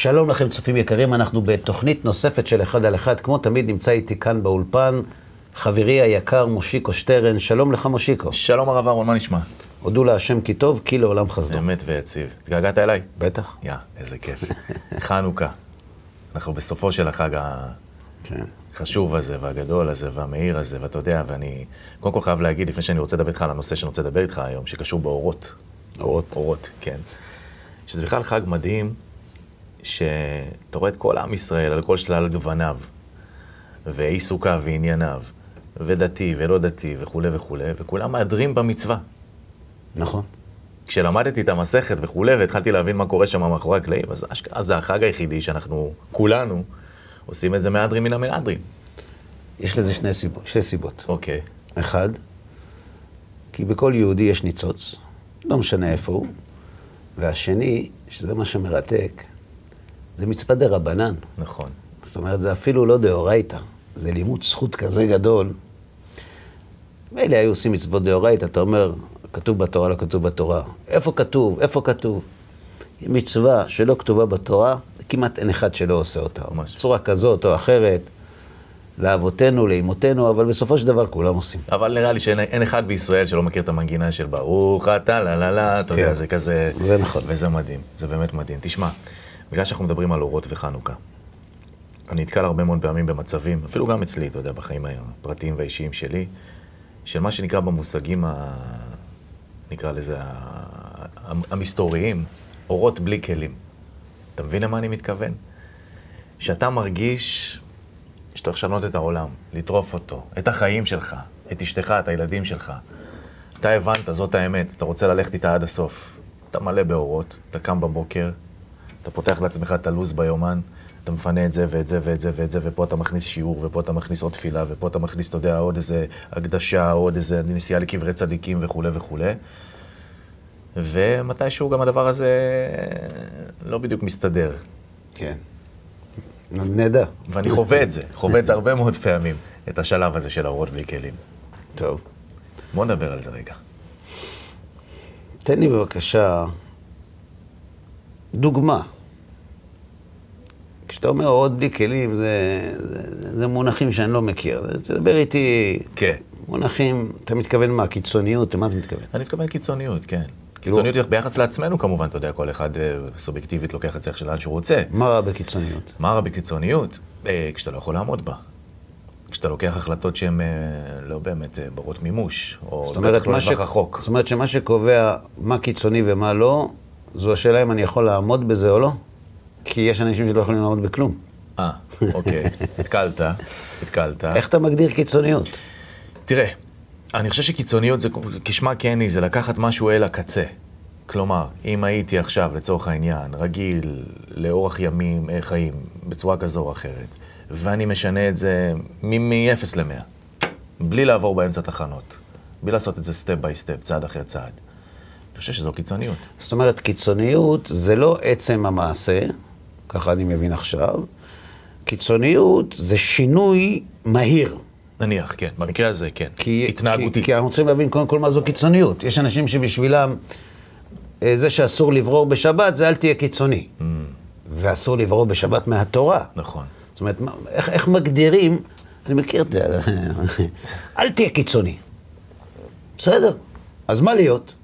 שלום לכם, צופים יקרים, אנחנו בתוכנית נוספת של אחד על אחד. כמו תמיד, נמצא איתי כאן באולפן חברי היקר מושיקו שטרן. שלום לך, מושיקו. שלום הרב אהרון, מה נשמע? הודו להשם כי טוב, כי לעולם חסדו. אמת ויציב. התגעגעת אליי? בטח. יא, איזה כיף. חנוכה. אנחנו בסופו של החג כן. החשוב הזה, והגדול הזה, והמאיר הזה, ואתה יודע, ואני קודם כל חייב להגיד, לפני שאני רוצה לדבר איתך על הנושא שאני רוצה לדבר איתך היום, שקשור באורות. אורות. אורות, כן. שזה בכלל חג מדהים, שאתה רואה את כל עם ישראל על כל שלל גווניו, ועיסוקיו וענייניו, ודתי ולא דתי וכולי וכולי, וכולם מהדרים במצווה. נכון. כשלמדתי את המסכת וכולי, והתחלתי להבין מה קורה שם מאחורי הקלעים, אז אשכרה זה החג היחידי שאנחנו, כולנו, עושים את זה מהדרין מן המנהדרין. יש לזה שני סיבות, שתי סיבות. אוקיי. אחד, כי בכל יהודי יש ניצוץ, לא משנה איפה הוא. והשני, שזה מה שמרתק, זה מצווה דה רבנן. נכון. זאת אומרת, זה אפילו לא דאורייתא, זה לימוד זכות כזה גדול. מילא היו עושים מצוות דאורייתא, אתה אומר, כתוב בתורה, לא כתוב בתורה. איפה כתוב? איפה כתוב? מצווה שלא כתובה בתורה, כמעט אין אחד שלא עושה אותה. ממש. צורה כזאת או אחרת, לאבותינו, לאמותינו, אבל בסופו של דבר כולם עושים. אבל נראה לי שאין אין אחד בישראל שלא מכיר את המנגינה של ברוך אתה לה לה לה, אתה יודע, כן. זה כזה... זה נכון. וזה מדהים, זה באמת מדהים. תשמע, בגלל שאנחנו מדברים על אורות וחנוכה, אני נתקל הרבה מאוד פעמים במצבים, אפילו גם אצלי, אתה יודע, בחיים הפרטיים והאישיים שלי, של מה שנקרא במושגים, ה... נקרא לזה. המסתוריים, אורות בלי כלים. אתה מבין למה אני מתכוון? שאתה מרגיש שאתה הולך לשנות את העולם, לטרוף אותו, את החיים שלך, את אשתך, את הילדים שלך. אתה הבנת, זאת האמת, אתה רוצה ללכת איתה עד הסוף. אתה מלא באורות, אתה קם בבוקר, אתה פותח לעצמך את הלו"ז ביומן, אתה מפנה את זה ואת זה ואת זה ואת זה, ופה אתה מכניס שיעור, ופה אתה מכניס עוד תפילה, ופה אתה מכניס, אתה יודע, עוד איזה הקדשה, עוד איזה נסיעה לקברי צדיקים וכולי וכולי. ומתישהו גם הדבר הזה לא בדיוק מסתדר. כן. נדע. ואני חווה את זה, חווה את זה הרבה מאוד פעמים, את השלב הזה של האורות בלי כלים. טוב. בוא נדבר על זה רגע. תן לי בבקשה דוגמה. כשאתה אומר עוד בלי כלים, זה, זה, זה מונחים שאני לא מכיר. זה- תדבר איתי כן. מונחים, אתה מתכוון מה, קיצוניות? למה אתה מתכוון? אני מתכוון קיצוניות, כן. קיצוניות ביחס לעצמנו כמובן, אתה יודע, כל אחד אה, סובייקטיבית לוקח את זה איך שלאן שהוא רוצה. מה רע בקיצוניות? מה רע בקיצוניות? אה, כשאתה לא יכול לעמוד בה. כשאתה לוקח החלטות שהן אה, לא באמת ברות מימוש, או בטח לא ש... לטווח רחוק. זאת אומרת שמה שקובע מה קיצוני ומה לא, זו השאלה אם אני יכול לעמוד בזה או לא. כי יש אנשים שלא יכולים לעמוד בכלום. אה, אוקיי. התקלת, התקלת. איך אתה מגדיר קיצוניות? תראה, אני חושב שקיצוניות זה, כשמה כן היא, זה לקחת משהו אל הקצה. כלומר, אם הייתי עכשיו, לצורך העניין, רגיל לאורח ימים, אה, חיים, בצורה כזו או אחרת, ואני משנה את זה מ-0 ל-100, בלי לעבור באמצע תחנות, בלי לעשות את זה step by step, צעד אחרי צעד. אני חושב שזו קיצוניות. זאת אומרת, קיצוניות זה לא עצם המעשה, ככה אני מבין עכשיו. קיצוניות זה שינוי מהיר. נניח, כן, במקרה הזה, כן. כי, התנהגותית. כי, כי אנחנו צריכים להבין קודם כל מה זו קיצוניות. יש אנשים שבשבילם אה, זה שאסור לברור בשבת, זה אל תהיה קיצוני. Mm, ואסור לברור בשבת מהתורה. נכון. זאת אומרת, איך, איך מגדירים, אני מכיר את זה, אל תהיה קיצוני. בסדר, אז מה להיות?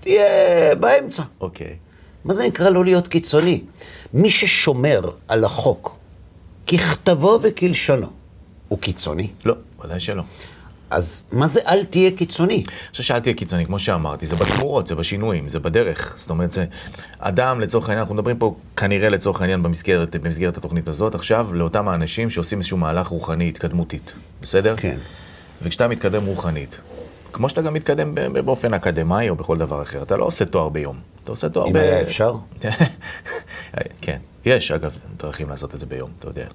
תהיה באמצע. אוקיי. מה זה נקרא לא להיות קיצוני? מי ששומר על החוק ככתבו וכלשונו, הוא קיצוני. לא, ודאי שלא. אז מה זה אל תהיה קיצוני? אני חושב שאל תהיה קיצוני, כמו שאמרתי, זה בתמורות, זה בשינויים, זה בדרך. זאת אומרת, זה אדם, לצורך העניין, אנחנו מדברים פה כנראה לצורך העניין במסגרת, במסגרת התוכנית הזאת, עכשיו, לאותם האנשים שעושים איזשהו מהלך רוחני, התקדמותית, בסדר? כן. וכשאתה מתקדם רוחנית, כמו שאתה גם מתקדם באופן אקדמאי או בכל דבר אחר, אתה לא עושה תואר ביום, אתה עושה תואר אם ב... היה אפשר. כן, יש אגב דרכים לעשות את זה ביום, אתה יודע,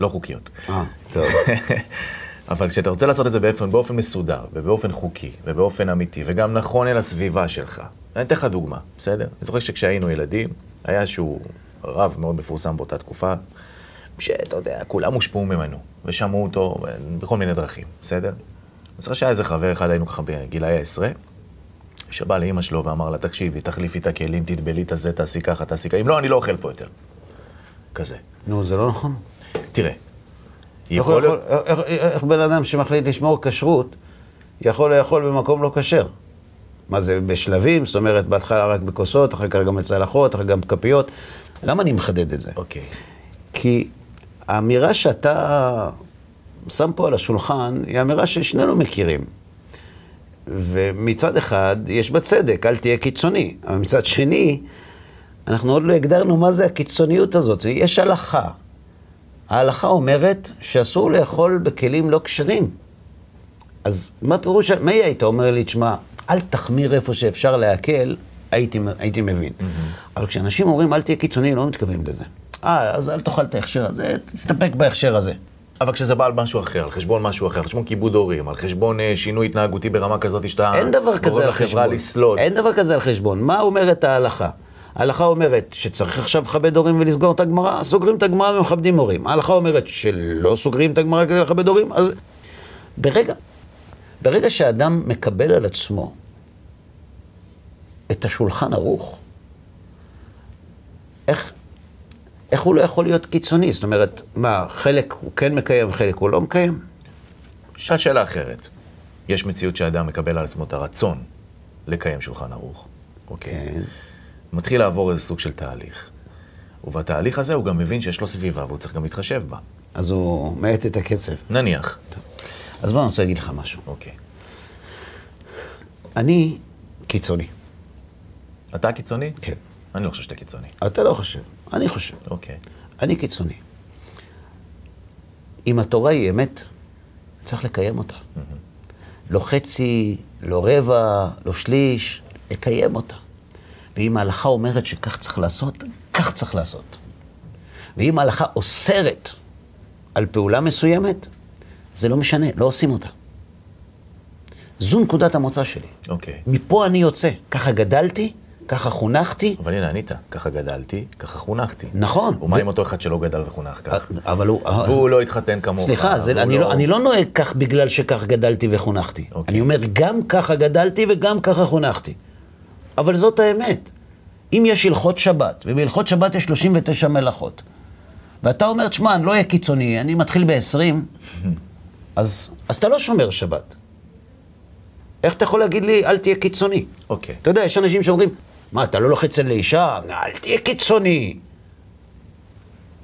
לא חוקיות. אה, טוב. אבל כשאתה רוצה לעשות את זה באופן, באופן מסודר, ובאופן חוקי, ובאופן אמיתי, וגם נכון אל הסביבה שלך, אני אתן לך דוגמה, בסדר? אני זוכר שכשהיינו ילדים, היה איזשהו רב מאוד מפורסם באותה תקופה, שאתה יודע, כולם הושפעו ממנו, ושמעו אותו בכל מיני דרכים, בסדר? אני זוכר שהיה איזה חבר אחד, היינו ככה בגילאי העשרה, שבא לאימא שלו ואמר לה, תקשיבי, תחליפי את הכלים, תטבלי את הזה, תעשי ככה, תעשי ככה, אם לא, אני לא אוכל פה יותר. כזה. נו, זה לא נכון. תראה, יכול, להיות... איך בן אדם שמחליט לשמור כשרות, יכול לאכול במקום לא כשר? מה זה, בשלבים? זאת אומרת, בהתחלה רק בכוסות, אחר כך גם בצלחות, אחר כך גם בכפיות. למה אני מחדד את זה? אוקיי. כי האמירה שאתה שם פה על השולחן, היא אמירה ששנינו מכירים. ומצד אחד, יש בה צדק, אל תהיה קיצוני. אבל מצד שני, אנחנו עוד לא הגדרנו מה זה הקיצוניות הזאת. יש הלכה. ההלכה אומרת שאסור לאכול בכלים לא כשרים. אז מה פירוש, מה היא היית אומר לי, תשמע, אל תחמיר איפה שאפשר להקל, הייתי, הייתי מבין. Mm-hmm. אבל כשאנשים אומרים אל תהיה קיצוני, לא מתכוונים לזה. אה, אז אל תאכל את ההכשר הזה, תסתפק בהכשר הזה. אבל כשזה בא על משהו אחר, על חשבון משהו אחר, על חשבון כיבוד הורים, על חשבון אה, שינוי התנהגותי ברמה כזאת שאתה אין דבר כזה גורם על לחברה חשבון. לסלול. אין דבר כזה על חשבון. מה אומרת ההלכה? ההלכה אומרת שצריך עכשיו לכבד הורים ולסגור את הגמרא, סוגרים את הגמרא ומכבדים הורים. ההלכה אומרת שלא סוגרים את הגמרא כדי לכבד הורים, אז ברגע, ברגע שאדם מקבל על עצמו את השולחן ערוך, איך, איך הוא לא יכול להיות קיצוני? זאת אומרת, מה, חלק הוא כן מקיים, חלק הוא לא מקיים? שאל שאלה אחרת. יש מציאות שאדם מקבל על עצמו את הרצון לקיים שולחן ערוך, אוקיי? כן. מתחיל לעבור איזה סוג של תהליך. ובתהליך הזה הוא גם מבין שיש לו סביבה והוא צריך גם להתחשב בה. אז הוא מאט את הקצב. נניח. אז בוא אני רוצה להגיד לך משהו. אוקיי. אני קיצוני. אתה קיצוני? כן. אני לא חושב שאתה קיצוני. אתה לא חושב, אני חושב. אוקיי. אני קיצוני. אם התורה היא אמת, צריך לקיים אותה. לא חצי, לא רבע, לא שליש, לקיים אותה. ואם ההלכה אומרת שכך צריך לעשות, כך צריך לעשות. ואם ההלכה אוסרת על פעולה מסוימת, זה לא משנה, לא עושים אותה. זו נקודת המוצא שלי. אוקיי. מפה אני יוצא. ככה גדלתי, ככה חונכתי, אבל הנה, ענית. ככה גדלתי, ככה חונכתי. נכון. ומה ו- עם אותו אחד שלא גדל וחונך כך? אבל הוא... והוא לא התחתן כמוך. סליחה, זה, והוא אני, לא, אני לא נוהג כך בגלל שכך גדלתי וחונכתי. אוקיי. אני אומר, גם ככה גדלתי וגם ככה חונכתי. אבל זאת האמת. אם יש הלכות שבת, ובהלכות שבת יש 39 מלאכות, ואתה אומר, תשמע, אני לא אהיה קיצוני, אני מתחיל ב-20, אז, אז אתה לא שומר שבת. איך אתה יכול להגיד לי, אל תהיה קיצוני? אוקיי. אתה יודע, יש אנשים שאומרים, מה, אתה לא לוחץ על לאישה? אל תהיה קיצוני.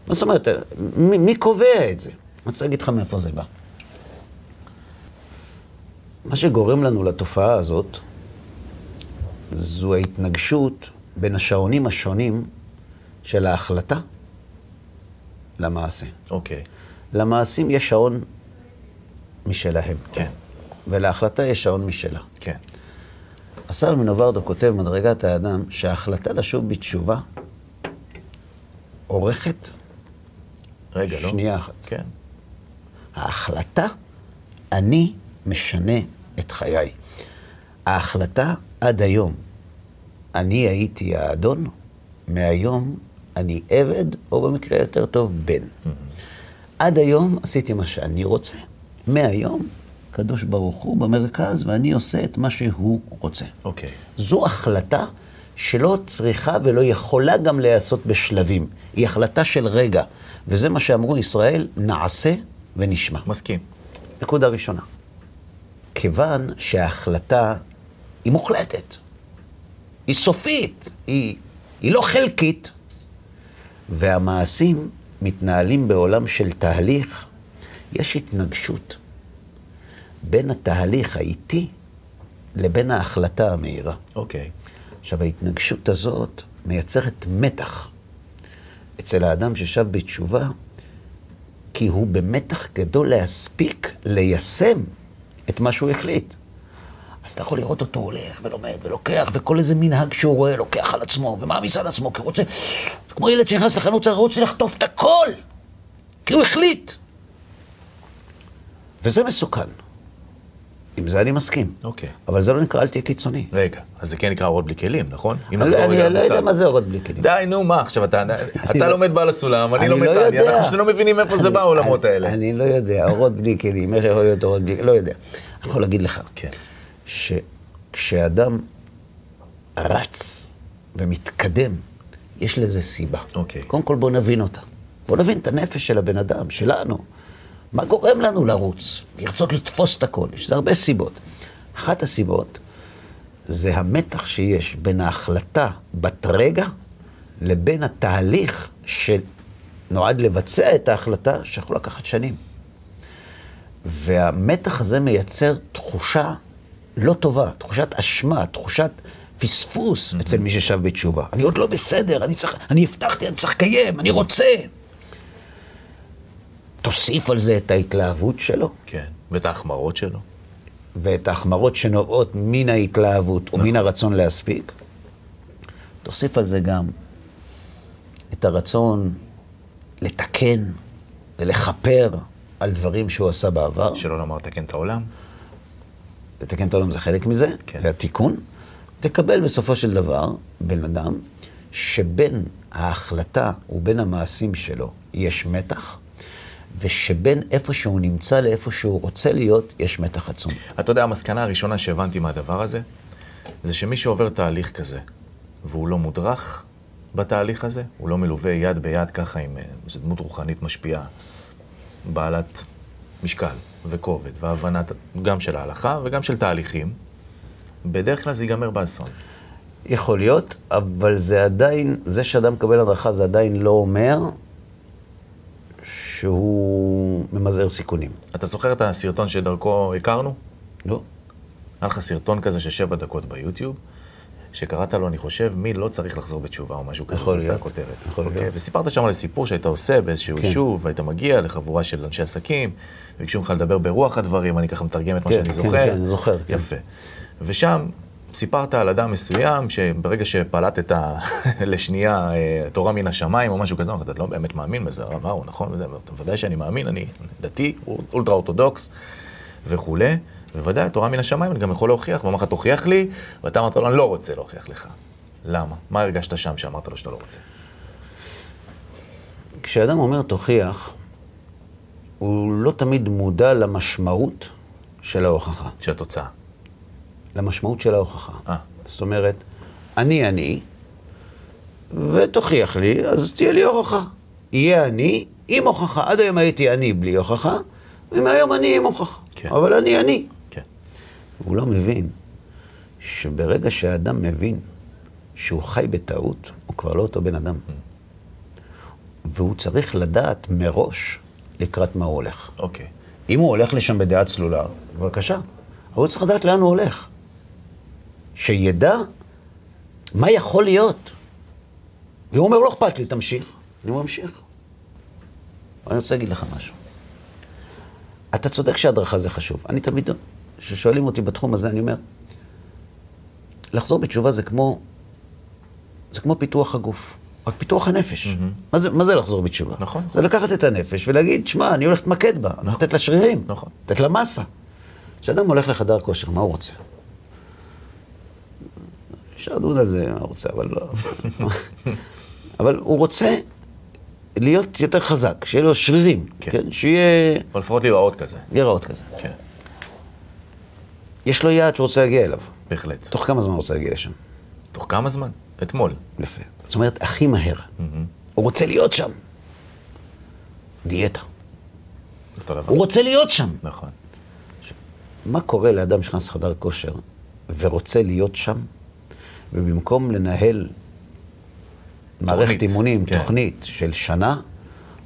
מה זאת אומרת, מי, מי קובע את זה? אני רוצה להגיד לך מאיפה זה בא. מה שגורם לנו לתופעה הזאת, זו ההתנגשות בין השעונים השונים של ההחלטה למעשה. אוקיי. למעשים יש שעון משלהם, כן. ולהחלטה יש שעון משלה. כן. השר מנוברדו כותב, מדרגת האדם, שההחלטה לשוב בתשובה אורכת רגע, לא? שנייה אחת. כן. ההחלטה, אני משנה את חיי. ההחלטה עד היום, אני הייתי האדון, מהיום אני עבד, או במקרה יותר טוב, בן. עד היום עשיתי מה שאני רוצה, מהיום קדוש ברוך הוא במרכז, ואני עושה את מה שהוא רוצה. אוקיי. זו החלטה שלא צריכה ולא יכולה גם להיעשות בשלבים. היא החלטה של רגע. וזה מה שאמרו ישראל, נעשה ונשמע. מסכים. נקודה ראשונה. כיוון שההחלטה היא מוחלטת, היא סופית, היא, היא לא חלקית, והמעשים מתנהלים בעולם של תהליך, יש התנגשות בין התהליך האיטי לבין ההחלטה המהירה. אוקיי. עכשיו, ההתנגשות הזאת מייצרת מתח אצל האדם ששב בתשובה, כי הוא במתח גדול להספיק ליישם את מה שהוא החליט. אז אתה יכול לראות אותו הולך ולומד ולוקח, וכל איזה מנהג שהוא רואה לוקח על עצמו ומעמיס על עצמו, כי הוא רוצה, כמו ילד שנכנס לחנות, הוא רוצה לחטוף את הכל, כי הוא החליט. וזה מסוכן. עם זה אני מסכים. אוקיי. אבל זה לא נקרא אל תהיה קיצוני. רגע, אז זה כן נקרא אורות בלי כלים, נכון? אם נחזור רגע אני לא יודע. מה זה אורות בלי כלים. די, נו, מה עכשיו, אתה אתה לא- לומד בעל הסולם, אני לומד לא טלי, יודע. אנחנו שנינו מבינים איפה זה בא העולמות האלה. אני לא יודע, אורות בלי כלים, איך יכול להיות אורות בלי... לא יודע. אני יכול להגיד לך, כן. שכשאדם רץ ומתקדם, יש לזה סיבה. אוקיי. קודם כל בוא נבין אותה. בוא נבין את הנפש של הבן אדם, שלנו. מה גורם לנו לרוץ, לרצות לתפוס את הכל? יש לזה הרבה סיבות. אחת הסיבות זה המתח שיש בין ההחלטה בת רגע לבין התהליך שנועד לבצע את ההחלטה שיכול לקחת שנים. והמתח הזה מייצר תחושה לא טובה, תחושת אשמה, תחושת פספוס אצל מי ששב בתשובה. אני עוד לא בסדר, אני צריך, אני הבטחתי, אני צריך לקיים, אני רוצה. תוסיף על זה את ההתלהבות שלו. כן, ואת ההחמרות שלו. ואת ההחמרות שנובעות מן ההתלהבות ומן הרצון להספיק. תוסיף על זה גם את הרצון לתקן ולכפר על דברים שהוא עשה בעבר. שלא לומר לתקן את העולם. לתקן את העולם זה חלק מזה, כן. זה התיקון. תקבל בסופו של דבר בן אדם שבין ההחלטה ובין המעשים שלו יש מתח, ושבין איפה שהוא נמצא לאיפה שהוא רוצה להיות, יש מתח עצום. אתה יודע, המסקנה הראשונה שהבנתי מהדבר הזה, זה שמי שעובר תהליך כזה, והוא לא מודרך בתהליך הזה, הוא לא מלווה יד ביד ככה עם אה, איזו דמות רוחנית משפיעה, בעלת משקל וכובד והבנה גם של ההלכה וגם של תהליכים, בדרך כלל זה ייגמר באסון. יכול להיות, אבל זה עדיין, זה שאדם מקבל הדרכה זה עדיין לא אומר שהוא ממזער סיכונים. אתה זוכר את הסרטון שדרכו הכרנו? לא. היה לך סרטון כזה של שבע דקות ביוטיוב, שקראת לו, אני חושב, מי לא צריך לחזור בתשובה או משהו כזה, יכול זאת להיות, הייתה הכותרת. יכול אוקיי? להיות. וסיפרת שם על סיפור שהיית עושה באיזשהו כן. יישוב, והיית מגיע לחבורה של אנשי עסקים, וביקשו ממך לדבר ברוח הדברים, אני ככה מתרגם את מה כן, שאני כן, זוכר. כן, אני זוכר, כן. יפה. ושם סיפרת על אדם מסוים, שברגע שפלטת לשנייה אה, תורה מן השמיים או משהו כזה, אתה לא באמת מאמין בזה, הרב אהרון, נכון? אתה ודאי שאני מאמין, אני דתי, אולטרה אורתודוקס וכולי, בוודאי, תורה מן השמיים, אני גם יכול להוכיח, ואמר לך, תוכיח לי, ואתה אמרת לו, אני לא רוצה להוכיח לך. למה? מה הרגשת שם שאמרת לו שאתה לא רוצה? כשאדם אומר תוכיח, הוא לא תמיד מודע למשמעות של ההוכחה. של התוצאה. למשמעות של ההוכחה. אה. זאת אומרת, אני אני, ותוכיח לי, אז תהיה לי הוכחה. יהיה אני עם הוכחה. עד היום הייתי אני בלי הוכחה, ומהיום אני עם הוכחה. כן. אבל אני אני. כן. הוא לא מבין שברגע שהאדם מבין שהוא חי בטעות, הוא כבר לא אותו בן אדם. והוא צריך לדעת מראש לקראת מה הוא הולך. אוקיי. אם הוא הולך לשם בדעה צלולה, בבקשה. אבל הוא צריך לדעת לאן הוא הולך. שידע מה יכול להיות. והוא אומר, לא אכפת לי, תמשיך. אני ממשיך. אני רוצה להגיד לך משהו. אתה צודק שהדרכה זה חשוב. אני תמיד, כששואלים אותי בתחום הזה, אני אומר, לחזור בתשובה זה כמו, זה כמו פיתוח הגוף, רק פיתוח הנפש. מה, זה, מה זה לחזור בתשובה? נכון. זה לקחת את הנפש ולהגיד, שמע, אני הולך להתמקד בה, לתת לה שרירים, נכון. לתת לה מסה. כשאדם הולך לחדר כושר, מה הוא רוצה? אפשר לדון על זה, מה הוא רוצה, אבל לא... אבל הוא רוצה להיות יותר חזק, שיהיה לו שרירים, כן. כן? שיהיה... או לפחות להיראות כזה. להיראות כזה. כן. יש לו יעד שהוא רוצה להגיע אליו. בהחלט. תוך כמה זמן הוא רוצה להגיע לשם? תוך כמה זמן? אתמול. יפה. זאת אומרת, הכי מהר. הוא רוצה להיות שם. דיאטה. הוא רוצה להיות שם. נכון. מה קורה לאדם שנכנס לחדר כושר ורוצה להיות שם, ובמקום לנהל מערכת אימונים, כן. תוכנית של שנה,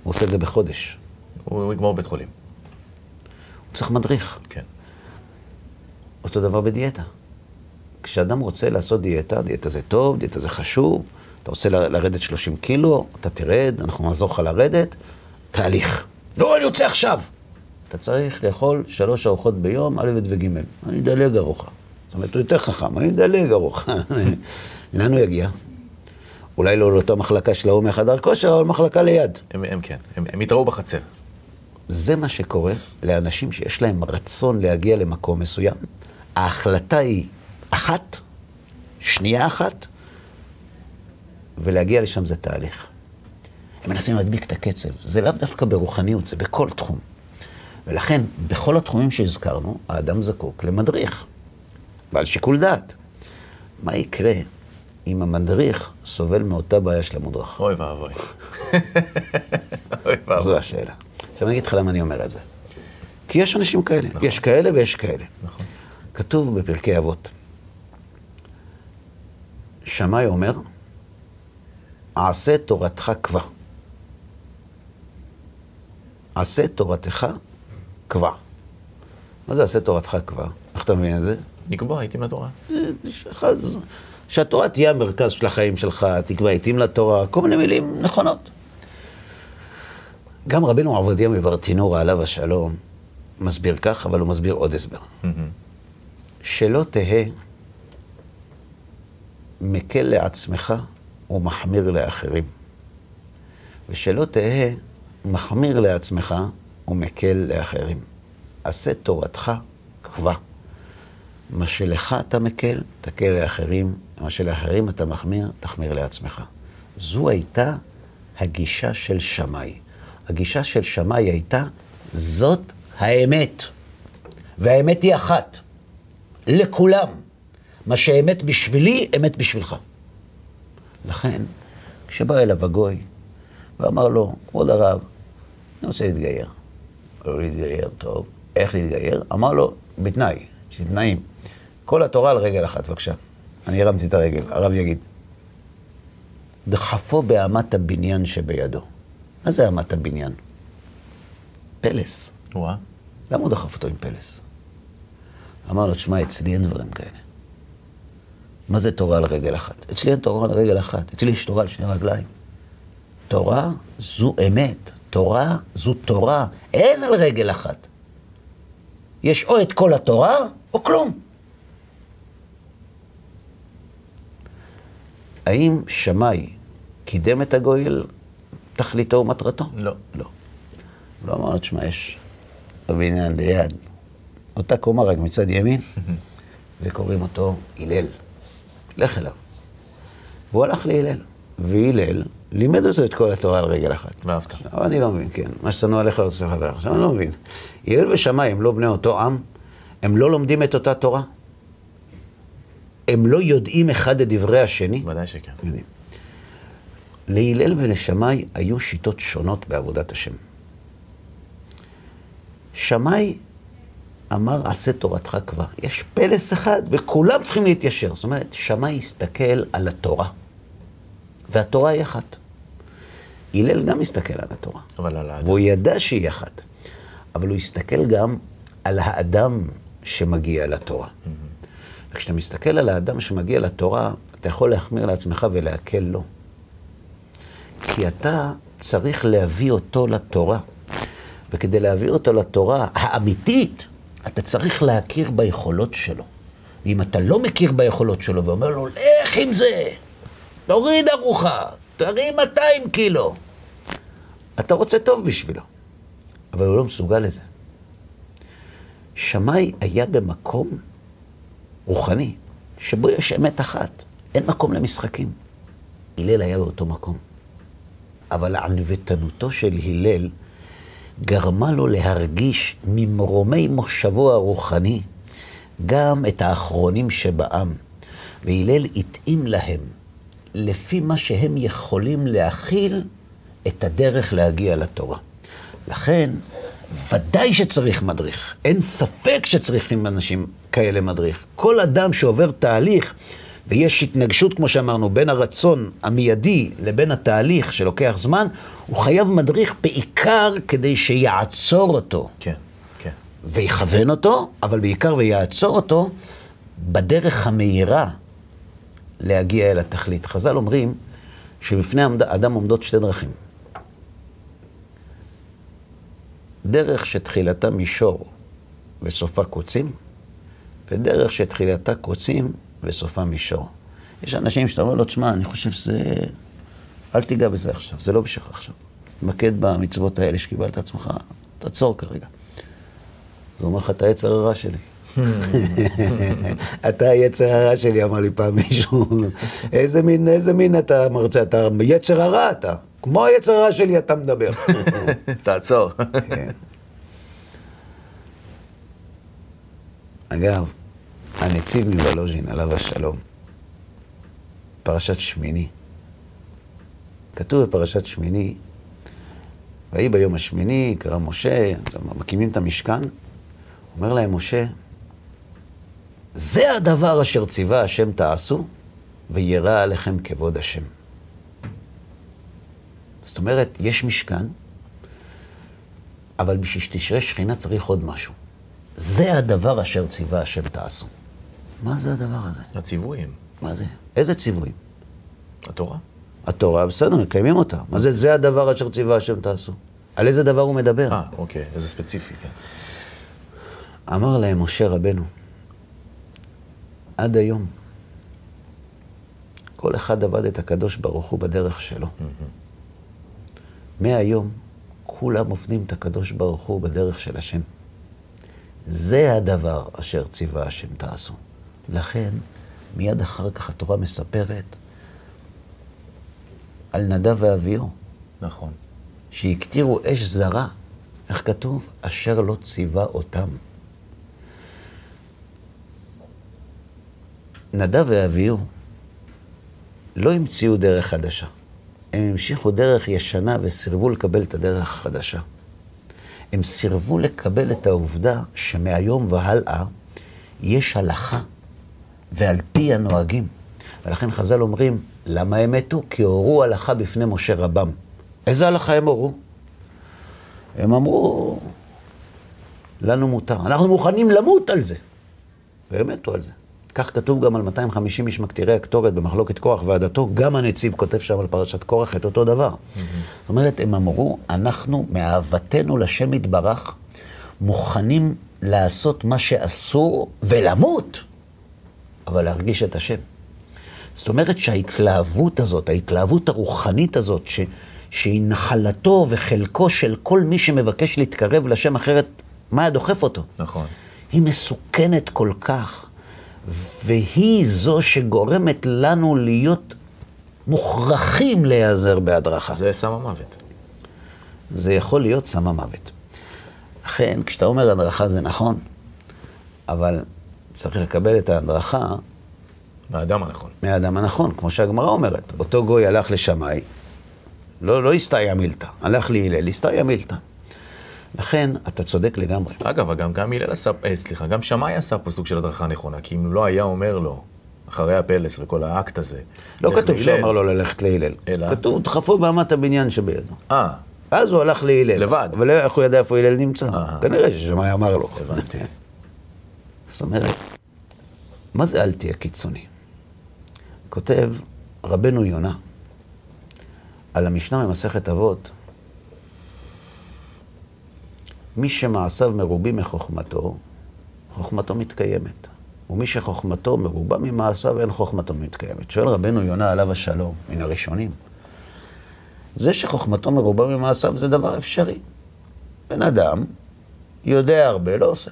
הוא עושה את זה בחודש. הוא יגמור בית חולים. הוא צריך מדריך. כן. אותו דבר בדיאטה. כשאדם רוצה לעשות דיאטה, דיאטה זה טוב, דיאטה זה חשוב, אתה רוצה ל- לרדת 30 קילו, אתה תרד, אנחנו נעזור לך לרדת, תהליך. לא, אני רוצה עכשיו. אתה צריך לאכול שלוש ארוחות ביום, א', וג'. אני אדלג ארוחה. זאת אומרת, הוא יותר חכם, אני אדלג ארוחה. לאן הוא יגיע? אולי לא לאותה מחלקה של ההוא מהחדר כושר, אבל מחלקה ליד. הם, הם כן. הם, הם יתראו בחצר. זה מה שקורה לאנשים שיש להם רצון להגיע למקום מסוים. ההחלטה היא אחת, שנייה אחת, ולהגיע לשם זה תהליך. הם מנסים להדביק את הקצב. זה לאו דווקא ברוחניות, זה בכל תחום. ולכן, בכל התחומים שהזכרנו, האדם זקוק למדריך, בעל שיקול דעת. מה יקרה אם המדריך סובל מאותה בעיה של המודרך. אוי ואבוי. אוי זו ואבוי. השאלה. עכשיו אני אגיד לך למה אני אומר את זה. כי יש אנשים כאלה, יש כאלה ויש כאלה. נכון. כתוב בפרקי אבות, שמאי אומר, עשה תורתך קבע. עשה תורתך קבע. מה זה עשה תורתך קבע? איך אתה מבין את זה? לקבוע עיתים לתורה. שהתורה תהיה המרכז של החיים שלך, תקבע עיתים לתורה, כל מיני מילים נכונות. גם רבינו עובדיה מברטינורה, עליו השלום, מסביר כך, אבל הוא מסביר עוד הסבר. מהמם. שלא תהא מקל לעצמך ומחמיר לאחרים. ושלא תהא מחמיר לעצמך ומקל לאחרים. עשה תורתך קבע. מה שלך אתה מקל, תקל לאחרים, מה שלאחרים אתה מחמיר, תחמיר לעצמך. זו הייתה הגישה של שמאי. הגישה של שמאי הייתה, זאת האמת. והאמת היא אחת. לכולם. מה שאמת בשבילי, אמת בשבילך. לכן, כשבא אליו הגוי ואמר לו, כבוד הרב, אני רוצה להתגייר. אמר לו, להתגייר, טוב. איך להתגייר? אמר לו, בתנאי, יש לי תנאים. כל התורה על רגל אחת, בבקשה. אני הרמתי את הרגל, הרב יגיד. דחפו באמת הבניין שבידו. מה זה אמת הבניין? פלס. וואה. למה הוא דחף אותו עם פלס? אמר לו, תשמע, אצלי אין דברים כאלה. מה זה תורה על רגל אחת? אצלי אין תורה על רגל אחת, אצלי יש תורה על שני רגליים. תורה זו אמת, תורה זו תורה, אין על רגל אחת. יש או את כל התורה, או כלום. האם שמאי קידם את הגויל תכליתו ומטרתו? לא. לא. לא אמר לו, תשמע, יש בבניין ליד, אותה קומה רק מצד ימין, זה קוראים אותו הלל. לך אליו. והוא הלך להלל, והלל לימד אותו את כל התורה על רגל אחת. ואהבת. אבל אני לא מבין, כן. מה ששנוא עליך לא תעשה חברך. עכשיו אני לא מבין. הלל ושמאי הם לא בני אותו עם? הם לא לומדים את אותה תורה? הם לא יודעים אחד את דברי השני? ודאי שכן. יודעים. להלל ולשמאי היו שיטות שונות בעבודת השם. שמאי אמר, עשה תורתך כבר. יש פלס אחד, וכולם צריכים להתיישר. זאת אומרת, שמאי הסתכל על התורה, והתורה היא אחת. הלל גם הסתכל על התורה, אבל על האדם. והוא ידע שהיא אחת. אבל הוא הסתכל גם על האדם שמגיע לתורה. וכשאתה מסתכל על האדם שמגיע לתורה, אתה יכול להחמיר לעצמך ולהקל לו. כי אתה צריך להביא אותו לתורה. וכדי להביא אותו לתורה האמיתית, אתה צריך להכיר ביכולות שלו. ואם אתה לא מכיר ביכולות שלו ואומר לו, לך עם זה, תוריד ארוחה, תרים 200 קילו, אתה רוצה טוב בשבילו, אבל הוא לא מסוגל לזה. שמאי היה במקום רוחני, שבו יש אמת אחת, אין מקום למשחקים. הלל היה באותו מקום. אבל ענוותנותו של הלל גרמה לו להרגיש ממרומי מושבו הרוחני גם את האחרונים שבעם. והלל התאים להם, לפי מה שהם יכולים להכיל, את הדרך להגיע לתורה. לכן, ודאי שצריך מדריך. אין ספק שצריכים אנשים כאלה מדריך. כל אדם שעובר תהליך, ויש התנגשות, כמו שאמרנו, בין הרצון המיידי לבין התהליך שלוקח זמן, הוא חייב מדריך בעיקר כדי שיעצור אותו. כן, כן. ויכוון אותו, אבל בעיקר ויעצור אותו בדרך המהירה להגיע אל התכלית. חז"ל אומרים שבפני האדם עומדות שתי דרכים. דרך שתחילתה מישור וסופה קוצים, ודרך שתחילתה קוצים וסופה מישור. יש אנשים שאתה אומר לו, תשמע, אני חושב שזה... אל תיגע בזה עכשיו, זה לא בשבילך עכשיו. תתמקד במצוות האלה שקיבלת עצמך, תעצור כרגע. אז הוא אומר לך, אתה יצר הרע שלי. אתה היצר הרע שלי, אמר לי פעם מישהו. איזה מין, איזה מין אתה מרצה, אתה יצר הרע אתה. כמו היצר הרע שלי אתה מדבר. תעצור. כן. אגב, הנציב מוולוז'ין, עליו השלום, פרשת שמיני. כתוב בפרשת שמיני, ויהי ביום השמיני, קרא משה, מקימים את המשכן, אומר להם משה, זה הדבר אשר ציווה השם תעשו, וירא עליכם כבוד השם. זאת אומרת, יש משכן, אבל בשביל שתשרה שכינה צריך עוד משהו. זה הדבר אשר ציווה השם תעשו. מה זה הדבר הזה? הציוויים. מה זה? איזה ציוויים? התורה. התורה, בסדר, מקיימים אותה. מה זה, זה הדבר אשר ציווה השם תעשו? על איזה דבר הוא מדבר? אה, אוקיי, איזה ספציפי, כן. אמר להם משה רבנו, עד היום, כל אחד עבד את הקדוש ברוך הוא בדרך שלו. מהיום, כולם עובדים את הקדוש ברוך הוא בדרך של השם. זה הדבר אשר ציווה השם תעשו. לכן, מיד אחר כך התורה מספרת על נדב ואביהו, נכון. שהקטירו אש זרה, איך כתוב? אשר לא ציווה אותם. נדב ואביהו לא המציאו דרך חדשה. הם המשיכו דרך ישנה וסירבו לקבל את הדרך החדשה. הם סירבו לקבל את העובדה שמהיום והלאה יש הלכה, ועל פי הנוהגים. ולכן חז"ל אומרים, למה הם מתו? כי הורו הלכה בפני משה רבם. איזה הלכה הם הורו? הם אמרו, לנו מותר. אנחנו מוכנים למות על זה. והם מתו על זה. כך כתוב גם על 250 איש מקטירי הקטורת במחלוקת קורח ועדתו, גם הנציב כותב שם על פרשת קורח את אותו דבר. Mm-hmm. זאת אומרת, הם אמרו, אנחנו מאהבתנו לשם יתברך, מוכנים לעשות מה שאסור ולמות, אבל להרגיש את השם. זאת אומרת שההתלהבות הזאת, ההתלהבות הרוחנית הזאת, ש, שהיא נחלתו וחלקו של כל מי שמבקש להתקרב לשם אחרת, מה היה דוחף אותו? נכון. היא מסוכנת כל כך. והיא זו שגורמת לנו להיות מוכרחים להיעזר בהדרכה. זה סם המוות. זה יכול להיות סם המוות. לכן, כשאתה אומר הדרכה זה נכון, אבל צריך לקבל את ההדרכה... מהאדם הנכון. מהאדם הנכון, כמו שהגמרא אומרת. אותו גוי הלך לשמאי, לא, לא הסתייע מילתא, הלך להלל, הסתייע מילתא. לכן, אתה צודק לגמרי. אגב, גם, גם הלל עשה, אה, סליחה, גם שמאי עשה פה סוג של הדרכה נכונה, כי אם לא היה אומר לו, אחרי הפלס וכל האקט הזה, לא כתוב שהוא אמר לו ללכת להלל. אלא? כתוב, דחפו באמת הבניין שבידו. אה, אז הוא הלך להלל. לבד. אבל איך הוא ידע איפה הלל נמצא? אה. כנראה ששמאי אמר לו. הבנתי. זאת אומרת, מה זה אל תהיה קיצוני? כותב רבנו יונה על המשנה במסכת אבות, מי שמעשיו מרובים מחוכמתו, חוכמתו מתקיימת. ומי שחוכמתו מרובה ממעשיו, אין חוכמתו מתקיימת. שואל רבנו יונה עליו השלום, מן הראשונים. זה שחוכמתו מרובה ממעשיו זה דבר אפשרי. בן אדם יודע הרבה, לא עושה.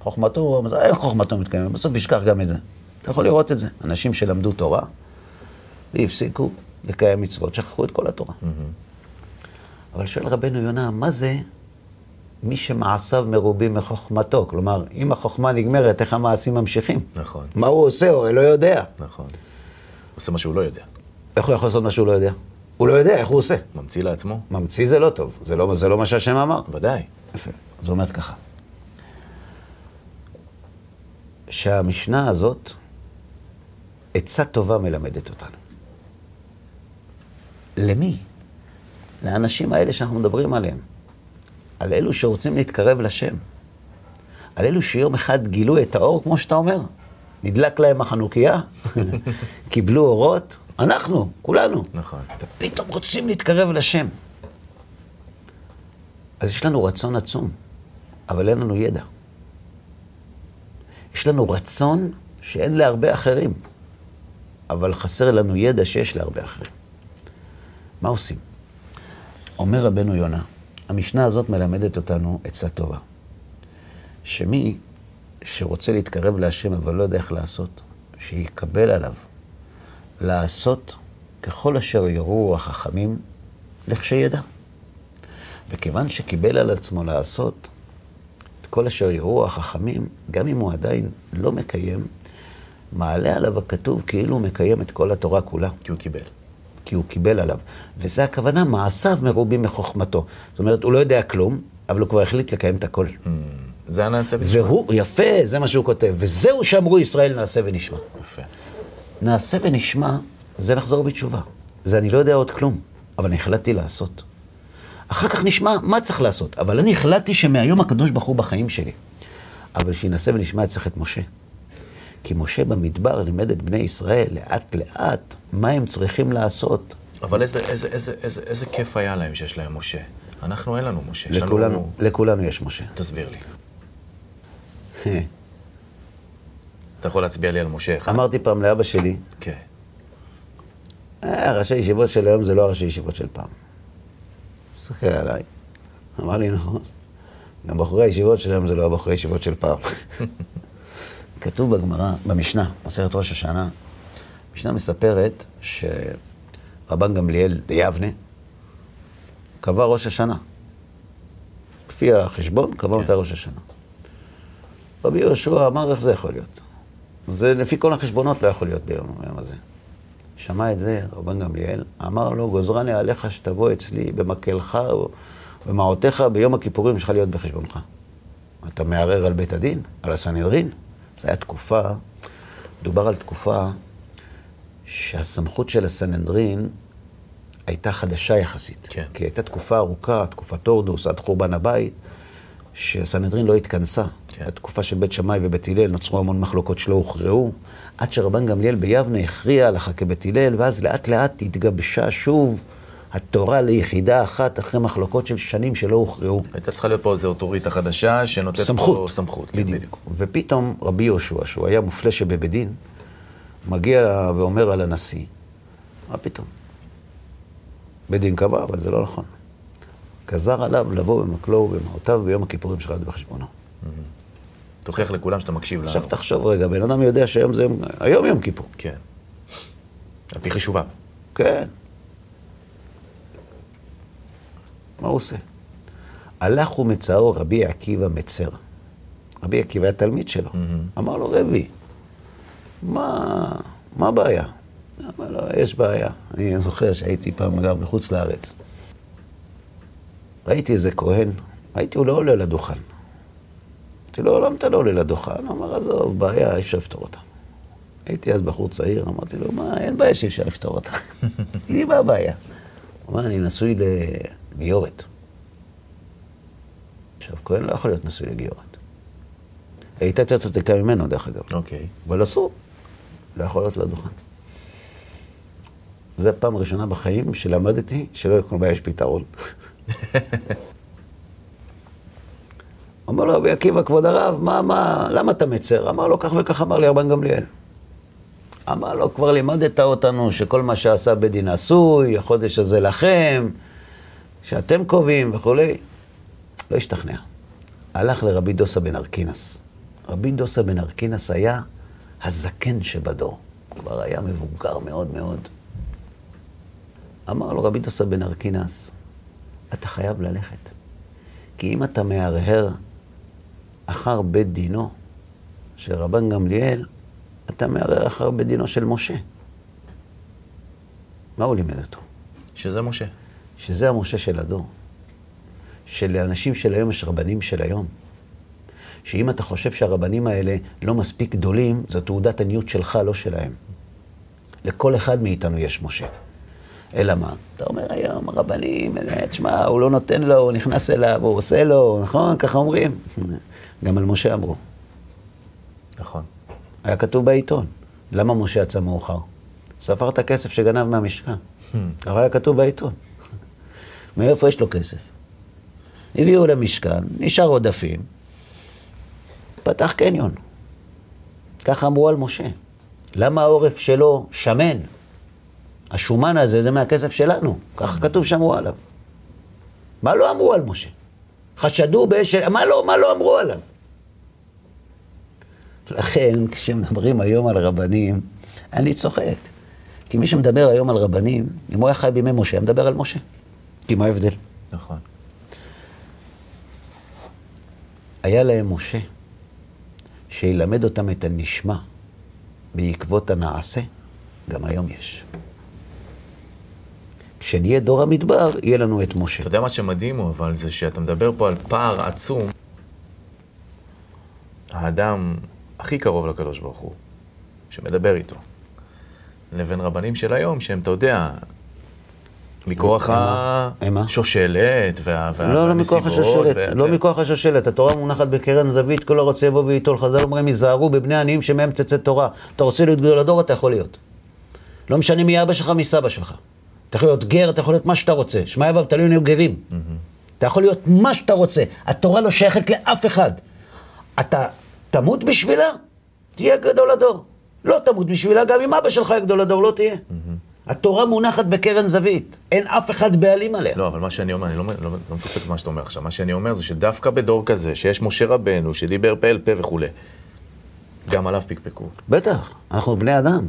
חוכמתו, אין חוכמתו מתקיימת, בסוף ישכח גם את זה. אתה יכול לראות את זה. אנשים שלמדו תורה והפסיקו לקיים מצוות, שכחו את כל התורה. אבל שואל רבנו יונה, מה זה מי שמעשיו מרובים מחוכמתו? כלומר, אם החוכמה נגמרת, איך המעשים ממשיכים? נכון, מה הוא עושה? הוא הרי לא יודע. נכון. עושה מה שהוא לא יודע. איך הוא יכול לעשות מה שהוא לא יודע? הוא לא יודע, איך הוא עושה? ממציא לעצמו? ממציא זה לא טוב, זה לא, זה לא מה שהשם אמר. ודאי. יפה. אז הוא אומר ככה, שהמשנה הזאת, עצה טובה מלמדת אותנו. למי? לאנשים האלה שאנחנו מדברים עליהם. על אלו שרוצים להתקרב לשם. על אלו שיום אחד גילו את האור, כמו שאתה אומר. נדלק להם החנוכיה, קיבלו אורות, אנחנו, כולנו. נכון. פתאום רוצים להתקרב לשם. אז יש לנו רצון עצום, אבל אין לנו ידע. יש לנו רצון שאין להרבה אחרים, אבל חסר לנו ידע שיש להרבה אחרים. מה עושים? אומר רבנו יונה, המשנה הזאת מלמדת אותנו עצה טובה. שמי שרוצה להתקרב להשם אבל לא יודע איך לעשות, שיקבל עליו לעשות ככל אשר יורו החכמים לכשידע. וכיוון שקיבל על עצמו לעשות את כל אשר יורו החכמים, גם אם הוא עדיין לא מקיים, מעלה עליו הכתוב כאילו הוא מקיים את כל התורה כולה. כי הוא קיבל. כי הוא קיבל עליו. וזה הכוונה, מעשיו מרובים מחוכמתו. זאת אומרת, הוא לא יודע כלום, אבל הוא כבר החליט לקיים את הכל. Mm, זה הנעשה ונשמע. והוא, יפה, זה מה שהוא כותב. וזהו שאמרו ישראל נעשה ונשמע. יפה. נעשה ונשמע, זה לחזור בתשובה. זה אני לא יודע עוד כלום, אבל אני החלטתי לעשות. אחר כך נשמע מה צריך לעשות, אבל אני החלטתי שמהיום הקדוש ברוך הוא בחיים שלי. אבל שינסה ונשמע צריך את משה. כי משה במדבר לימד את בני ישראל לאט לאט מה הם צריכים לעשות. אבל איזה, איזה, איזה, איזה, איזה כיף היה להם שיש להם משה. אנחנו אין לנו משה. יש לנו- לכולנו, לכולנו יש משה. תסביר לי. אתה יכול להצביע לי על משה אחד? אמרתי פעם לאבא שלי, כן. אה, ראשי ישיבות של היום זה לא הראשי ישיבות של פעם. מסתכל עליי, אמר לי, נכון, גם בחורי הישיבות של היום זה לא הבחורי ישיבות של פעם. כתוב בגמרא, במשנה, מסכת ראש השנה, המשנה מספרת שרבן גמליאל ביבנה קבע ראש השנה. לפי החשבון, קבע כן. אותה ראש השנה. רבי יהושע אמר, איך זה יכול להיות? זה לפי כל החשבונות לא יכול להיות ביום, ביום הזה. שמע את זה רבן גמליאל, אמר לו, גוזרני עליך שתבוא אצלי במקלך ובמעותיך ביום הכיפורים שלך להיות בחשבונך. אתה מערער על בית הדין, על הסנהדרין. זו הייתה תקופה, דובר על תקופה שהסמכות של הסנהדרין הייתה חדשה יחסית. כן. כי הייתה תקופה ארוכה, תקופת הורדוס, עד חורבן הבית, שהסנהדרין לא התכנסה. כן. התקופה של בית שמאי ובית הלל נוצרו המון מחלוקות שלא הוכרעו, עד שרבן גמליאל ביבנה הכריע הלכה כבית הלל, ואז לאט לאט התגבשה שוב התורה ליחידה אחת אחרי מחלוקות של שנים שלא הוכרעו. הייתה צריכה להיות פה איזו אוטוריטה חדשה שנותנת סמכות. פה סמכות. כן, בדיוק. ופתאום רבי יהושע, שהוא היה מופלה שבבית דין, מגיע ואומר על הנשיא, מה פתאום? בית דין קבע, אבל זה לא נכון. גזר עליו לבוא במקלו ובמעותיו ביום הכיפורים שלך בחשבונו. תוכיח לכולם שאתה מקשיב לנו. עכשיו תחשוב רגע, בן אדם יודע שהיום זה יום, היום יום כיפור. כן. על פי חישוביו. כן. מה הוא עושה? הלך ומצאו רבי עקיבא מצר. רבי עקיבא היה תלמיד שלו. אמר לו, רבי, מה, מה הבעיה? אמר לו, יש בעיה. אני זוכר שהייתי פעם גר מחוץ לארץ. ראיתי איזה כהן, ראיתי, הוא לא עולה לדוכן. אמרתי לו, למה אתה לא עולה לדוכן? הוא אמר, עזוב, בעיה, אי אפשר לפתור אותה. הייתי אז בחור צעיר, אמרתי לו, מה, אין בעיה שאי אפשר לפתור אותה. תגיד לי, מה הבעיה? הוא אמר, אני נשוי לגיורת. עכשיו, כהן לא יכול להיות נשוי לגיורת. היא הייתה יותר צדקה ממנו, דרך אגב. אוקיי. אבל אסור, לא יכול להיות לדוכן. זו הפעם הראשונה בחיים שלמדתי שלא לכל בעיה יש פתרון. אמר לו רבי עקיבא, כבוד הרב, מה, מה, למה אתה מצר? אמר לו, כך וכך אמר לי רבן גמליאל. אמר לו, כבר לימדת אותנו שכל מה שעשה בית דין עשוי, החודש הזה לכם, שאתם קובעים וכולי. לא השתכנע. הלך לרבי דוסה בן ארקינס. רבי דוסה בן ארקינס היה הזקן שבדור. כבר היה מבוגר מאוד מאוד. אמר לו רבי דוסה בן ארקינס, אתה חייב ללכת. כי אם אתה מהרהר אחר בית דינו של רבן גמליאל, אתה מהרהר אחר בית דינו של משה. מה הוא לימד אותו? שזה משה. שזה המשה של הדור. שלאנשים של היום יש רבנים של היום. שאם אתה חושב שהרבנים האלה לא מספיק גדולים, זו תעודת עניות שלך, לא שלהם. לכל אחד מאיתנו יש משה. אלא מה? אתה אומר היום, הרבנים, אה, תשמע, הוא לא נותן לו, הוא נכנס אליו, הוא עושה לו, נכון? ככה אומרים. גם על משה אמרו. נכון. היה כתוב בעיתון. למה משה יצא מאוחר? ספר את הכסף שגנב מהמשכן. ככה היה כתוב בעיתון. מאיפה יש לו כסף? הביאו למשכן, נשאר עודפים, פתח קניון. ככה אמרו על משה. למה העורף שלו שמן? השומן הזה זה מהכסף שלנו, ככה כתוב שאמרו עליו. מה לא אמרו על משה? חשדו באש... מה לא, מה לא אמרו עליו? לכן, כשמדברים היום על רבנים, אני צוחק. כי מי שמדבר היום על רבנים, אם הוא היה חי בימי משה, היה מדבר על משה. כי מה ההבדל? נכון. היה להם משה, שילמד אותם את הנשמע, בעקבות הנעשה, גם היום יש. כשנהיה דור המדבר, יהיה לנו את משה. אתה יודע מה שמדהים הוא, אבל זה שאתה מדבר פה על פער עצום. האדם הכי קרוב לקדוש ברוך הוא, שמדבר איתו, לבין רבנים של היום, שהם, אתה יודע, מכוח? השושלת וה- וה- לא, לא מכוח והנסיבות, השושלת, לא מכוח השושלת. התורה מונחת בקרן זווית, כל הרוצה יבוא וייטול. חז"ל אומרים, היזהרו בבני עניים שמהם צאצא תורה. אתה רוצה להיות גדול הדור, אתה יכול להיות. לא משנה מי אבא שלך, מי סבא שלך. אתה יכול להיות גר, אתה יכול להיות מה שאתה רוצה. שמע יבב, תלוי נהיו גרים. אתה יכול להיות מה שאתה רוצה. התורה לא שייכת לאף אחד. אתה תמות בשבילה, תהיה גדול הדור. לא תמות בשבילה, גם אם אבא שלך יהיה גדול הדור, לא תהיה. התורה מונחת בקרן זווית. אין אף אחד בעלים עליה. לא, אבל מה שאני אומר, אני לא, לא, לא מפספק מה שאתה אומר עכשיו. מה שאני אומר זה שדווקא בדור כזה, שיש משה רבנו, שדיבר פה אל פה וכולי, גם עליו פקפקו. בטח, אנחנו בני אדם.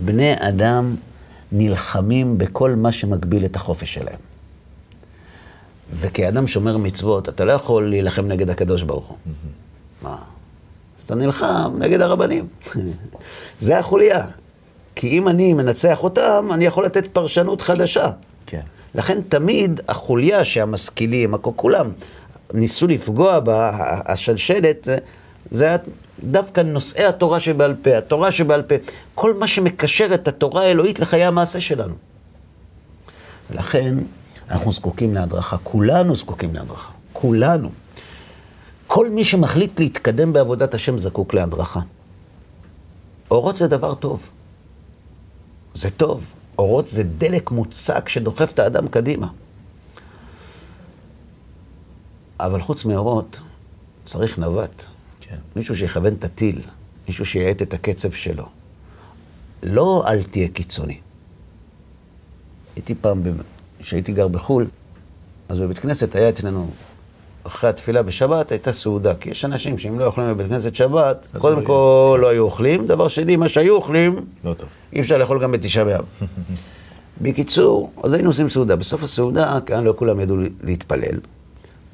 בני אדם נלחמים בכל מה שמגביל את החופש שלהם. וכאדם שומר מצוות, אתה לא יכול להילחם נגד הקדוש ברוך הוא. מה? אז אתה נלחם נגד הרבנים. זה החוליה. כי אם אני מנצח אותם, אני יכול לתת פרשנות חדשה. כן. לכן תמיד החוליה שהמשכילים, כולם, ניסו לפגוע בה, השלשלת, זה היה דווקא נושאי התורה שבעל פה, התורה שבעל פה, כל מה שמקשר את התורה האלוהית לחיי המעשה שלנו. ולכן אנחנו זקוקים להדרכה, כולנו זקוקים להדרכה, כולנו. כל מי שמחליט להתקדם בעבודת השם זקוק להדרכה. אורות זה דבר טוב. זה טוב. אורות זה דלק מוצק שדוחף את האדם קדימה. אבל חוץ מאורות, צריך נווט. כן. מישהו שיכוון את הטיל, מישהו שיאט את הקצב שלו. לא אל תהיה קיצוני. הייתי פעם, כשהייתי גר בחו"ל, אז בבית כנסת היה אצלנו, אחרי התפילה בשבת, הייתה סעודה. כי יש אנשים שאם לא אוכלים בבית כנסת שבת, קודם לא כל לא היו אוכלים. דבר שני, מה שהיו אוכלים, לא טוב. אי אפשר לאכול גם בתשעה באב. בקיצור, אז היינו עושים סעודה. בסוף הסעודה, כאן לא כולם ידעו להתפלל,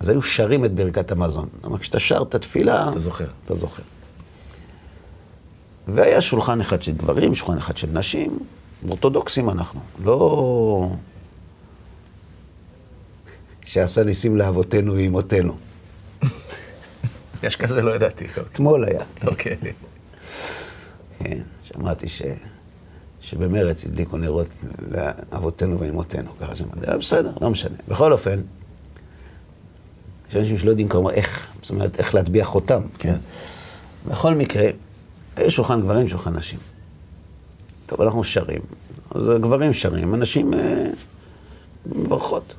אז היו שרים את ברכת המזון. אבל כשאתה שר את התפילה... אתה זוכר. אתה זוכר. והיה שולחן אחד של גברים, שולחן אחד של נשים, אורתודוקסים אנחנו. לא... שעשה ניסים לאבותינו ואימותינו. יש כזה, לא ידעתי. אתמול היה. אוקיי. כן, שמעתי ש... שבמרץ הדליקו נרות לאבותינו ואימותינו, ככה שמעתי, בסדר, לא משנה. בכל אופן, יש אנשים שלא יודעים כמובן איך, זאת אומרת, איך להטביע חותם. כן. בכל מקרה, יש שולחן גברים, שולחן נשים. טוב, אנחנו שרים, אז הגברים שרים, הנשים אה, מברכות.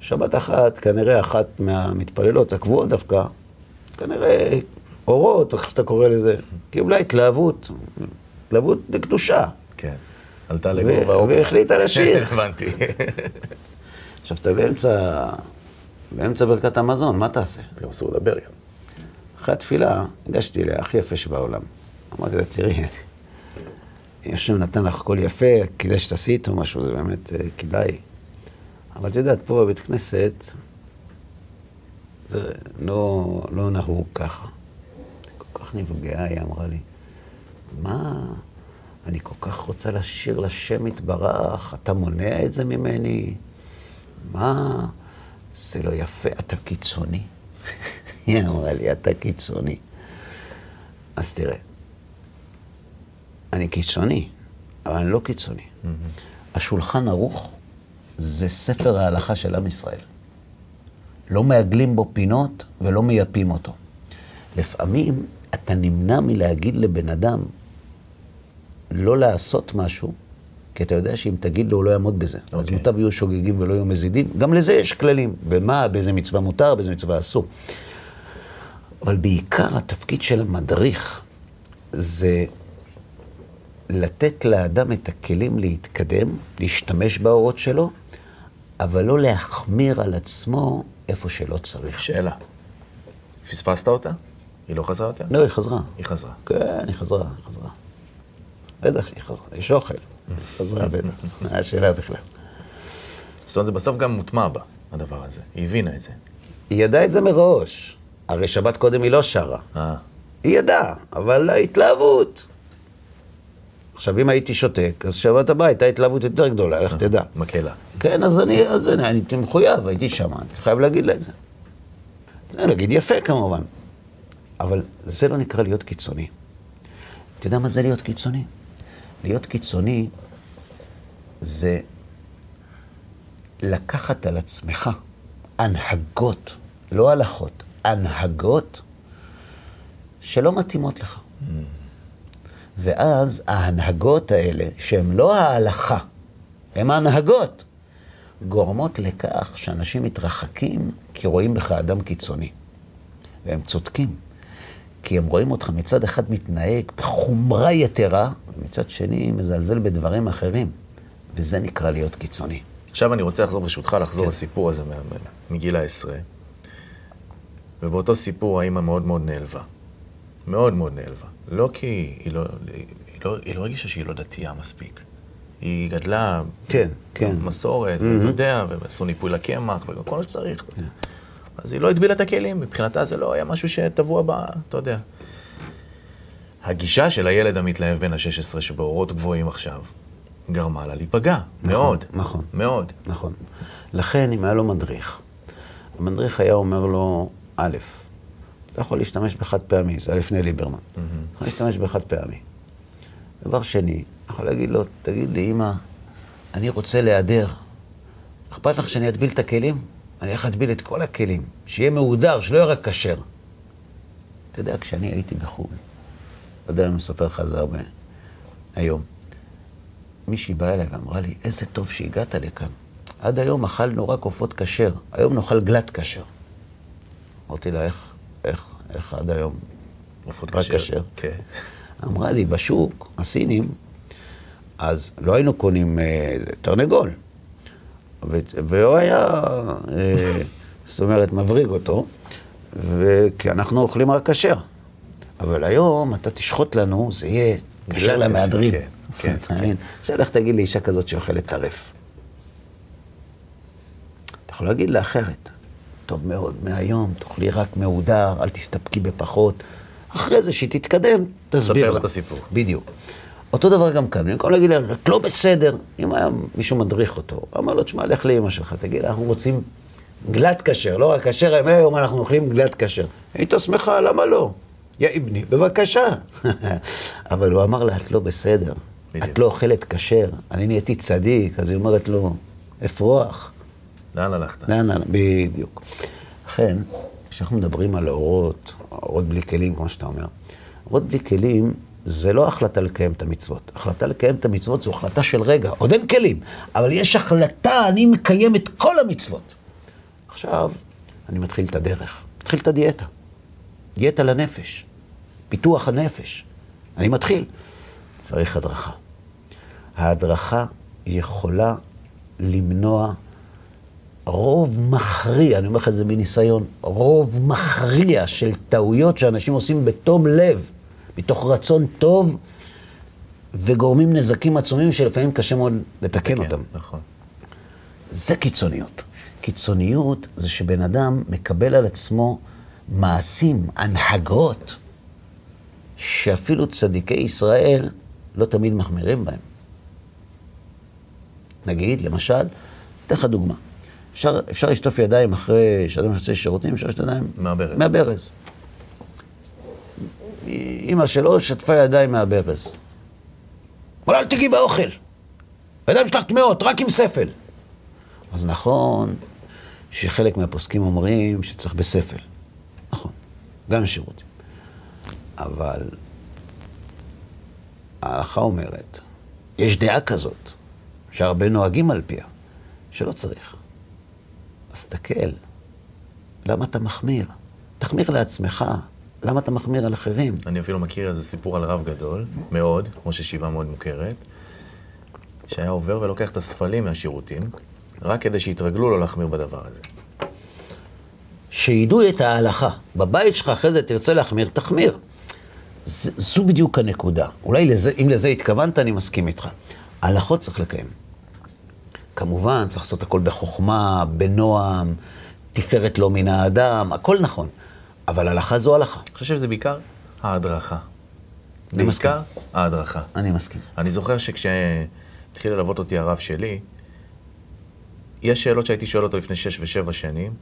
שבת אחת, כנראה אחת מהמתפללות הקבועות דווקא, כנראה אורות, או איך שאתה קורא לזה, קיבלה התלהבות, התלהבות לקדושה. כן. עלתה לגובה האור. והחליטה לשיר. הבנתי. עכשיו, אתה באמצע, באמצע ברכת המזון, מה תעשה? גם אסור לדבר גם. אחרי התפילה, הגשתי אליה, הכי יפה שבעולם. אמרתי לה, תראי, השם נתן לך הכל יפה, כדאי שתעשי איתו משהו, זה באמת אה, כדאי. אבל את יודעת, פה בבית כנסת, זה לא, לא נהוג ככה. כל כך נפגעה, היא אמרה לי, מה, אני כל כך רוצה לשיר לשם יתברך, אתה מונע את זה ממני? מה, זה לא יפה, אתה קיצוני. היא אמרה לי, אתה קיצוני. אז תראה, אני קיצוני, אבל אני לא קיצוני. השולחן ערוך זה ספר ההלכה של עם ישראל. לא מעגלים בו פינות ולא מייפים אותו. לפעמים אתה נמנע מלהגיד לבן אדם לא לעשות משהו, כי אתה יודע שאם תגיד לו, הוא לא יעמוד בזה. Okay. אז אוקיי. מוטב יהיו שוגגים ולא יהיו מזידים. גם לזה יש כללים. במה, באיזה מצווה מותר, באיזה מצווה אסור. אבל בעיקר התפקיד של המדריך זה לתת לאדם את הכלים להתקדם, להשתמש באורות שלו, אבל לא להחמיר על עצמו איפה שלא צריך. שאלה. פספסת אותה? היא לא חזרה יותר? לא, היא חזרה. היא חזרה. כן, היא חזרה, היא חזרה. בטח שהיא חזרה, יש אוכל. חזרה בטח, מה השאלה בכלל. זאת אומרת, זה בסוף גם מוטמע בה, הדבר הזה. היא הבינה את זה. היא ידעה את זה מראש. הרי שבת קודם היא לא שרה. אה, היא ידעה, אבל ההתלהבות. עכשיו, אם הייתי שותק, אז שבת הבאה הייתה התלהבות יותר גדולה, לך תדע. מקהלה. כן, אז אני, אז אני, אני הייתי מחויב, הייתי שם, אני חייב להגיד לה את זה. זה להגיד יפה כמובן, אבל זה לא נקרא להיות קיצוני. אתה יודע מה זה להיות קיצוני? להיות קיצוני זה לקחת על עצמך הנהגות, לא הלכות, הנהגות שלא מתאימות לך. ואז ההנהגות האלה, שהן לא ההלכה, הן ההנהגות, גורמות לכך שאנשים מתרחקים כי רואים בך אדם קיצוני. והם צודקים, כי הם רואים אותך מצד אחד מתנהג בחומרה יתרה, ומצד שני מזלזל בדברים אחרים, וזה נקרא להיות קיצוני. עכשיו אני רוצה לחזור ברשותך, לחזור כן. לסיפור הזה מגיל העשרה. ובאותו סיפור האימא מאוד מאוד נעלבה. מאוד מאוד נעלבה. לא כי היא לא, היא לא, היא לא הרגישה שהיא לא דתייה מספיק. היא גדלה כן, כן. מסורת, ואתה יודע, ועשו ניפוי לקמח, וכל מה שצריך. כן. אז היא לא הטבילה את הכלים, מבחינתה זה לא היה משהו שטבוע בה, אתה יודע. הגישה של הילד המתלהב בן ה-16 שבאורות גבוהים עכשיו, גרמה לה להיפגע, מאוד. נכון. מאוד. נכון. לכן, אם היה לו מדריך, המדריך היה אומר לו, א', אתה יכול להשתמש בחד פעמי, זה היה לפני ליברמן. אתה יכול להשתמש בחד פעמי. דבר שני, יכול להגיד לו, תגיד לי, אמא, אני רוצה להיעדר. אכפת לך שאני אטביל את הכלים? אני הולך להטביל את כל הכלים, שיהיה מהודר, שלא יהיה רק כשר. אתה יודע, כשאני הייתי בחו"ל, לא יודע אם אני מספר לך זה הרבה היום, מישהי באה אליי ואמרה לי, איזה טוב שהגעת לכאן. עד היום אכלנו רק עופות כשר, היום נאכל גלת כשר. אמרתי לה, איך, איך, איך עד היום? עופות כשר. כן. אמרה לי, בשוק, הסינים, אז לא היינו קונים אה, תרנגול. ו- והוא היה, אה, זאת אומרת, מבריג אותו, ו- כי אנחנו אוכלים רק כשר. אבל היום אתה תשחוט לנו, זה יהיה כשר כשר, למהדרין. כן, כן, מבין? עכשיו לך תגיד לאישה כזאת שאוכלת טרף. אתה יכול להגיד לה אחרת. טוב מאוד, מהיום תאכלי רק מהודר, אל תסתפקי בפחות. אחרי זה, שהיא תתקדם, תסביר ספר לה. לה את הסיפור. בדיוק. אותו דבר גם כאן, במקום להגיד לה, את לא בסדר, אם היה מישהו מדריך אותו, אמר לו, תשמע, לך לאמא שלך, תגיד לה, אנחנו רוצים גלת כשר, לא רק כשר, היום אנחנו אוכלים גלת כשר. היית שמחה, למה לא? יא אבני, בבקשה. אבל הוא אמר לה, את לא בסדר. את לא אוכלת כשר, אני נהייתי צדיק, אז היא אומרת לו, אפרוח. לאן הלכת? לאן, לאן, בדיוק. לכן, כשאנחנו מדברים על אורות, אורות בלי כלים, כמו שאתה אומר, אורות בלי כלים זה לא החלטה לקיים את המצוות. החלטה לקיים את המצוות זו החלטה של רגע, עוד אין כלים, אבל יש החלטה, אני מקיים את כל המצוות. עכשיו, אני מתחיל את הדרך, מתחיל את הדיאטה. דיאטה לנפש, פיתוח הנפש. אני מתחיל. צריך הדרכה. ההדרכה יכולה למנוע רוב מכריע, אני אומר לך את זה מניסיון, רוב מכריע של טעויות שאנשים עושים בתום לב, מתוך רצון טוב, וגורמים נזקים עצומים שלפעמים קשה מאוד לתקן כן, אותם. נכון. זה קיצוניות. קיצוניות זה שבן אדם מקבל על עצמו מעשים, הנהגות, שאפילו צדיקי ישראל לא תמיד מחמירים בהם. נגיד, למשל, אתן לך דוגמה. אפשר, אפשר לשטוף ידיים אחרי שאדם יוצא שירותים, אפשר לשטוף ידיים... מהברז. מהברז. אימא שלו שטפה ידיים מהברז. אבל אל תיגעי באוכל. הידיים שלך טמאות, רק עם ספל. אז נכון שחלק מהפוסקים אומרים שצריך בספל. נכון, גם שירותים. אבל ההלכה אומרת, יש דעה כזאת, שהרבה נוהגים על פיה, שלא צריך. תקל, למה אתה מחמיר? תחמיר לעצמך, למה אתה מחמיר על אחרים? אני אפילו מכיר איזה סיפור על רב גדול, מאוד, כמו ששיבה מאוד מוכרת, שהיה עובר ולוקח את הספלים מהשירותים, רק כדי שיתרגלו לו להחמיר בדבר הזה. שידעו את ההלכה. בבית שלך אחרי זה תרצה להחמיר, תחמיר. ז, זו בדיוק הנקודה. אולי לזה, אם לזה התכוונת, אני מסכים איתך. הלכות צריך לקיים. כמובן, צריך לעשות הכל בחוכמה, בנועם, תפארת לא מן האדם, הכל נכון. אבל הלכה זו הלכה. אני חושב שזה בעיקר ההדרכה. אני מסכים. בעיקר ההדרכה. אני מסכים. אני זוכר שכשהתחיל ללוות אותי הרב שלי, יש שאלות שהייתי שואל אותו לפני שש ושבע שנים,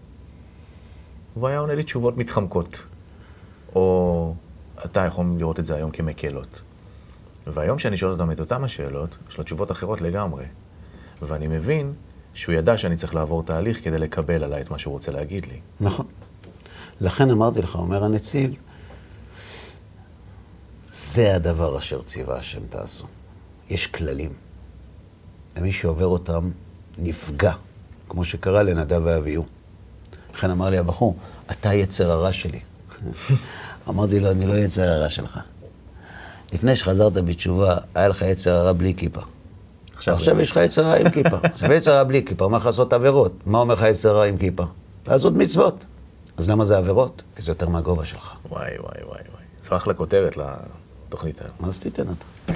והוא היה עונה לי תשובות מתחמקות. או אתה יכול לראות את זה היום כמקלות. והיום שאני שואל אותם את אותם השאלות, יש לו תשובות אחרות לגמרי. ואני מבין שהוא ידע שאני צריך לעבור תהליך כדי לקבל עליי את מה שהוא רוצה להגיד לי. נכון. לכן אמרתי לך, אומר הנציב, זה הדבר אשר ציווה השם תעשו. יש כללים. ומי שעובר אותם נפגע, כמו שקרה לנדב ואביהו. לכן אמר לי הבחור, אתה יצר הרע שלי. אמרתי לו, אני לא יצר הרע שלך. לפני שחזרת בתשובה, היה לך יצר הרע בלי כיפה. עכשיו, עכשיו יש לך יצר הרע עם כיפה. עכשיו יצר הרע בלי כיפה, אומר לך לעשות עבירות. מה אומר לך יצר הרע עם כיפה? לעשות מצוות. אז למה זה עבירות? כי זה יותר מהגובה שלך. וואי, וואי, וואי, וואי. זו אחלה כותרת לתוכנית היום. אז תיתן אותה.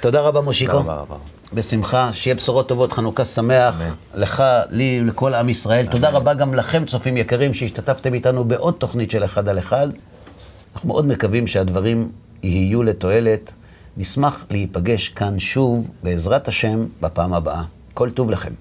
תודה רבה, מושיקו. תודה רבה, רבה. בשמחה, שיהיה בשורות טובות, חנוכה שמח, אמן. לך, לי, לכל עם ישראל. תודה רבה גם לכם, צופים יקרים, שהשתתפתם איתנו בעוד תוכנית של אחד על אחד. אנחנו מאוד מקווים שהדברים יהיו לתועלת. נשמח להיפגש כאן שוב, בעזרת השם, בפעם הבאה. כל טוב לכם.